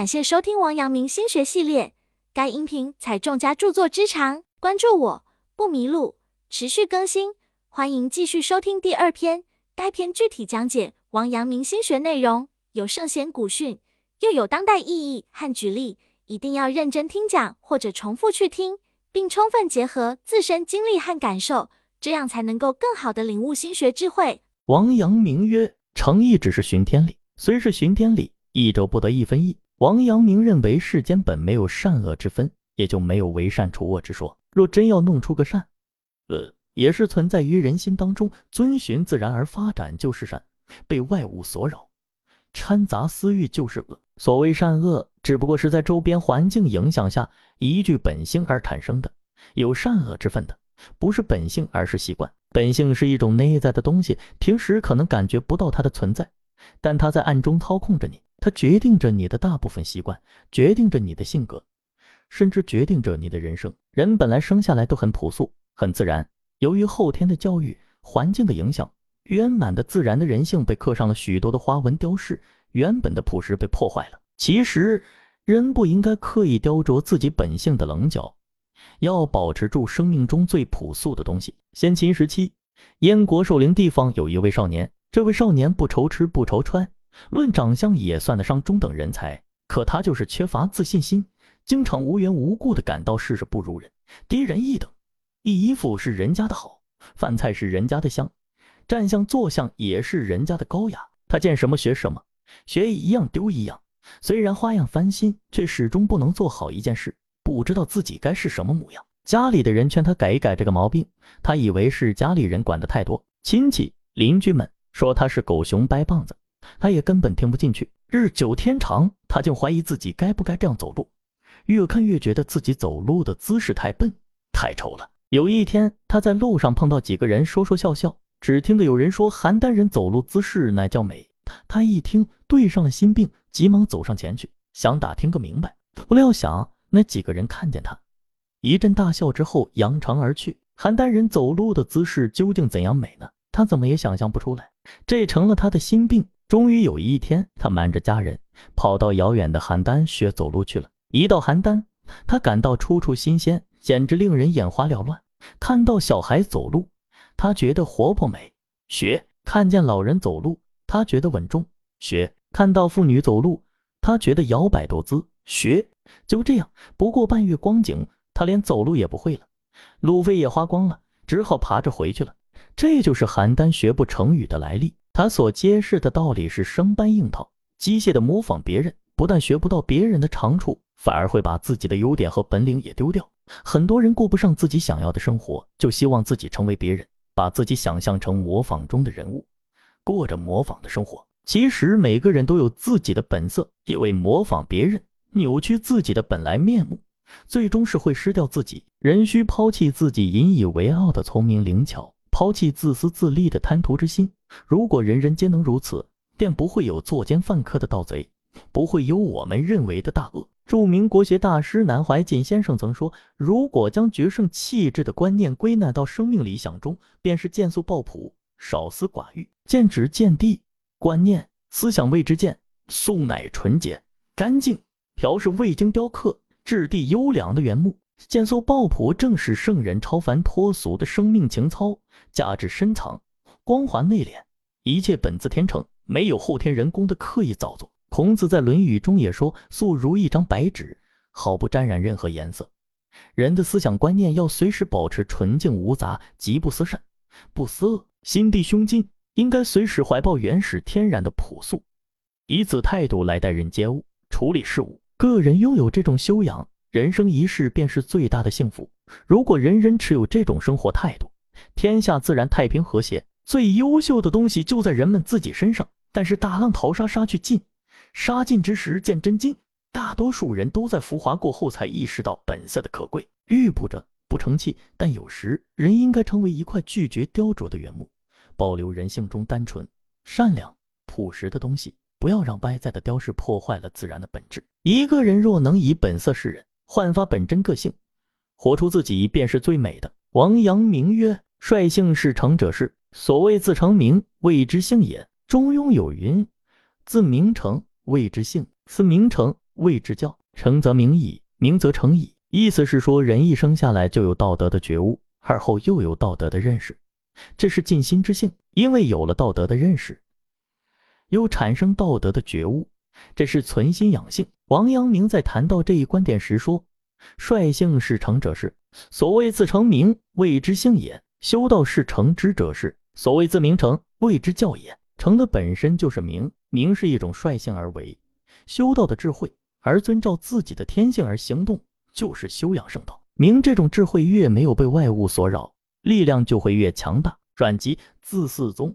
感谢收听王阳明心学系列，该音频采众家著作之长，关注我不迷路，持续更新，欢迎继续收听第二篇。该篇具体讲解王阳明心学内容，有圣贤古训，又有当代意义和举例，一定要认真听讲或者重复去听，并充分结合自身经历和感受，这样才能够更好的领悟心学智慧。王阳明曰：“诚意只是寻天理，虽是寻天理，一周不得一分意。”王阳明认为世间本没有善恶之分，也就没有为善除恶之说。若真要弄出个善，呃，也是存在于人心当中，遵循自然而发展就是善，被外物所扰，掺杂私欲就是恶。所谓善恶，只不过是在周边环境影响下依据本性而产生的，有善恶之分的，不是本性，而是习惯。本性是一种内在的东西，平时可能感觉不到它的存在，但它在暗中操控着你。它决定着你的大部分习惯，决定着你的性格，甚至决定着你的人生。人本来生下来都很朴素、很自然，由于后天的教育、环境的影响，圆满的自然的人性被刻上了许多的花纹雕饰，原本的朴实被破坏了。其实，人不应该刻意雕琢自己本性的棱角，要保持住生命中最朴素的东西。先秦时期，燕国寿陵地方有一位少年，这位少年不愁吃不愁穿。论长相也算得上中等人才，可他就是缺乏自信心，经常无缘无故的感到事事不如人，低人一等。衣服是人家的好，饭菜是人家的香，站相坐相也是人家的高雅。他见什么学什么，学一样丢一样。虽然花样翻新，却始终不能做好一件事，不知道自己该是什么模样。家里的人劝他改一改这个毛病，他以为是家里人管得太多，亲戚邻居们说他是狗熊掰棒子。他也根本听不进去，日久天长，他竟怀疑自己该不该这样走路，越看越觉得自己走路的姿势太笨、太丑了。有一天，他在路上碰到几个人说说笑笑，只听得有人说邯郸人走路姿势乃叫美。他一听对上了心病，急忙走上前去，想打听个明白。不料想那几个人看见他，一阵大笑之后扬长而去。邯郸人走路的姿势究竟怎样美呢？他怎么也想象不出来，这成了他的心病。终于有一天，他瞒着家人跑到遥远的邯郸学走路去了。一到邯郸，他感到处处新鲜，简直令人眼花缭乱。看到小孩走路，他觉得活泼美，学；看见老人走路，他觉得稳重，学；看到妇女走路，他觉得摇摆多姿，学。就这样，不过半月光景，他连走路也不会了，路费也花光了，只好爬着回去了。这就是邯郸学步成语的来历。他所揭示的道理是生搬硬套，机械的模仿别人，不但学不到别人的长处，反而会把自己的优点和本领也丢掉。很多人过不上自己想要的生活，就希望自己成为别人，把自己想象成模仿中的人物，过着模仿的生活。其实每个人都有自己的本色，因为模仿别人，扭曲自己的本来面目，最终是会失掉自己。人需抛弃自己引以为傲的聪明灵巧。抛弃自私自利的贪图之心。如果人人皆能如此，便不会有作奸犯科的盗贼，不会有我们认为的大恶。著名国学大师南怀瑾先生曾说：“如果将决胜气质的观念归纳到生命理想中，便是见素抱朴，少思寡欲，见直见地。观念思想谓之见素，乃纯洁干净。朴是未经雕刻，质地优良的原木。见素抱朴，正是圣人超凡脱俗的生命情操。”价值深藏，光华内敛，一切本自天成，没有后天人工的刻意造作。孔子在《论语》中也说：“素如一张白纸，毫不沾染任何颜色。”人的思想观念要随时保持纯净无杂，极不思善，不思恶。心地胸襟应该随时怀抱原始天然的朴素，以此态度来待人接物、处理事物。个人拥有这种修养，人生一世便是最大的幸福。如果人人持有这种生活态度，天下自然太平和谐，最优秀的东西就在人们自己身上。但是大浪淘沙，沙去尽，沙尽之时见真金。大多数人都在浮华过后才意识到本色的可贵，玉不着不成器。但有时人应该成为一块拒绝雕琢的原木，保留人性中单纯、善良、朴实的东西，不要让外在的雕饰破坏了自然的本质。一个人若能以本色示人，焕发本真个性，活出自己，便是最美的。王阳明曰。率性是成者是，所谓自成名，谓之性也。中庸有云：自名成谓之性，自名成谓之教。成则名矣，名则成矣。意思是说，人一生下来就有道德的觉悟，而后又有道德的认识，这是尽心之性。因为有了道德的认识，又产生道德的觉悟，这是存心养性。王阳明在谈到这一观点时说：“率性是成者事，所谓自成名，谓之性也；修道是成之者事，所谓自名成，谓之教也。成的本身就是名，名是一种率性而为，修道的智慧。”而遵照自己的天性而行动，就是修养圣道。明这种智慧越没有被外物所扰，力量就会越强大。阮籍字嗣宗，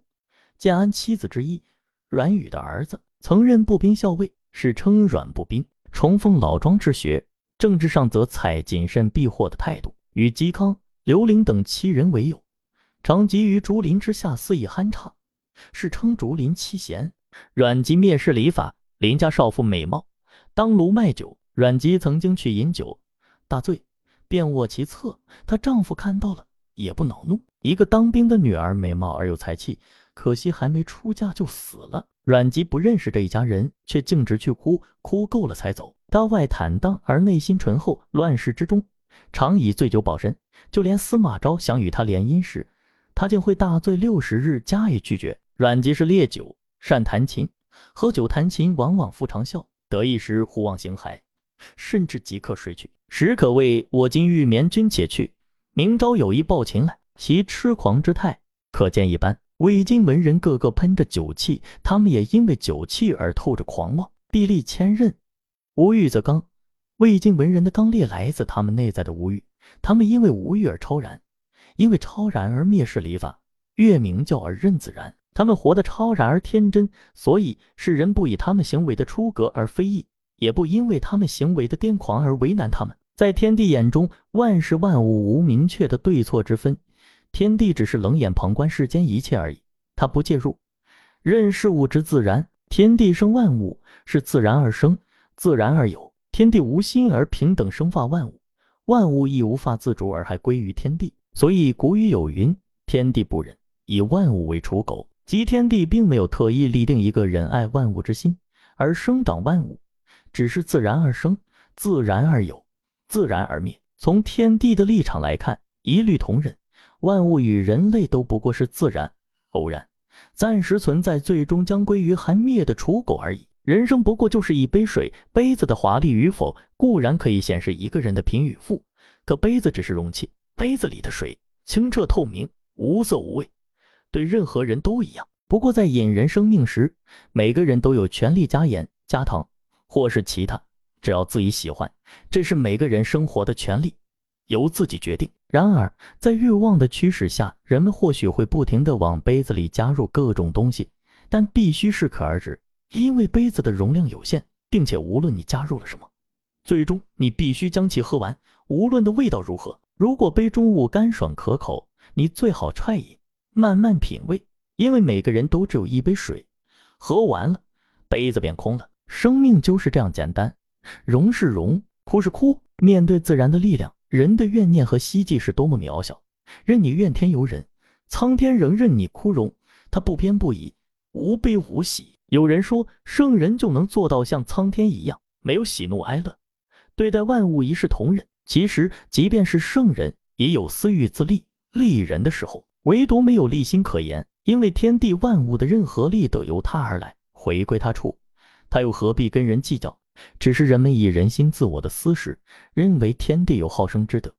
建安七子之一，阮宇的儿子，曾任步兵校尉，史称阮步兵。崇奉老庄之学，政治上则采谨慎避祸的态度，与嵇康、刘伶等七人为友，常集于竹林之下肆意酣畅，是称竹林七贤。阮籍蔑视礼法，邻家少妇美貌。当炉卖酒，阮籍曾经去饮酒，大醉，便卧其侧。她丈夫看到了，也不恼怒。一个当兵的女儿，美貌而有才气，可惜还没出嫁就死了。阮籍不认识这一家人，却径直去哭，哭够了才走。他外坦荡而内心醇厚，乱世之中常以醉酒保身。就连司马昭想与他联姻时，他竟会大醉六十日加以拒绝。阮籍是烈酒，善弹琴，喝酒弹琴往往复长啸。得意时忽忘形骸，甚至即刻睡去，时可谓我今欲眠君且去，明朝有意抱琴来。其痴狂之态可见一斑。魏晋文人个个喷着酒气，他们也因为酒气而透着狂妄。臂力千仞，无欲则刚。魏晋文人的刚烈来自他们内在的无欲，他们因为无欲而超然，因为超然而蔑视礼法，越明教而任自然。他们活得超然而天真，所以世人不以他们行为的出格而非议，也不因为他们行为的癫狂而为难他们。在天地眼中，万事万物无明确的对错之分，天地只是冷眼旁观世间一切而已，他不介入，任事物之自然。天地生万物是自然而生，自然而有。天地无心而平等生化万物，万物亦无法自主而还归于天地。所以古语有云：“天地不仁，以万物为刍狗。”即天地并没有特意立定一个仁爱万物之心，而生长万物，只是自然而生，自然而有，自然而灭。从天地的立场来看，一律同仁，万物与人类都不过是自然、偶然、暂时存在，最终将归于寒灭的刍狗而已。人生不过就是一杯水，杯子的华丽与否固然可以显示一个人的贫与富，可杯子只是容器，杯子里的水清澈透明，无色无味。对任何人都一样，不过在引人生命时，每个人都有权利加盐、加糖，或是其他，只要自己喜欢，这是每个人生活的权利，由自己决定。然而，在欲望的驱使下，人们或许会不停地往杯子里加入各种东西，但必须适可而止，因为杯子的容量有限，并且无论你加入了什么，最终你必须将其喝完，无论的味道如何。如果杯中物干爽可口，你最好踹饮。慢慢品味，因为每个人都只有一杯水，喝完了，杯子便空了。生命就是这样简单，荣是荣，哭是哭。面对自然的力量，人的怨念和希冀是多么渺小。任你怨天尤人，苍天仍任你枯荣，他不偏不倚，无悲无喜。有人说，圣人就能做到像苍天一样，没有喜怒哀乐，对待万物一视同仁。其实，即便是圣人，也有私欲自利、利人的时候。唯独没有利心可言，因为天地万物的任何利都由他而来，回归他处，他又何必跟人计较？只是人们以人心自我的私事，认为天地有好生之德，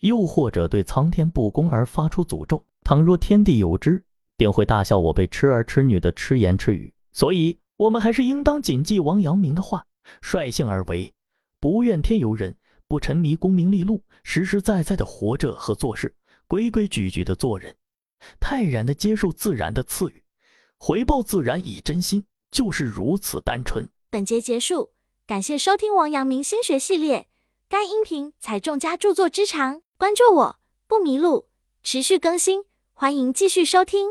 又或者对苍天不公而发出诅咒。倘若天地有知，定会大笑我辈痴儿痴女的痴言痴语。所以，我们还是应当谨记王阳明的话，率性而为，不怨天尤人，不沉迷功名利禄，实实在在的活着和做事，规规矩矩的做人。泰然的接受自然的赐予，回报自然以真心，就是如此单纯。本节结束，感谢收听王阳明心学系列。该音频采众家著作之长，关注我不迷路，持续更新，欢迎继续收听。